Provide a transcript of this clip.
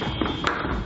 あ!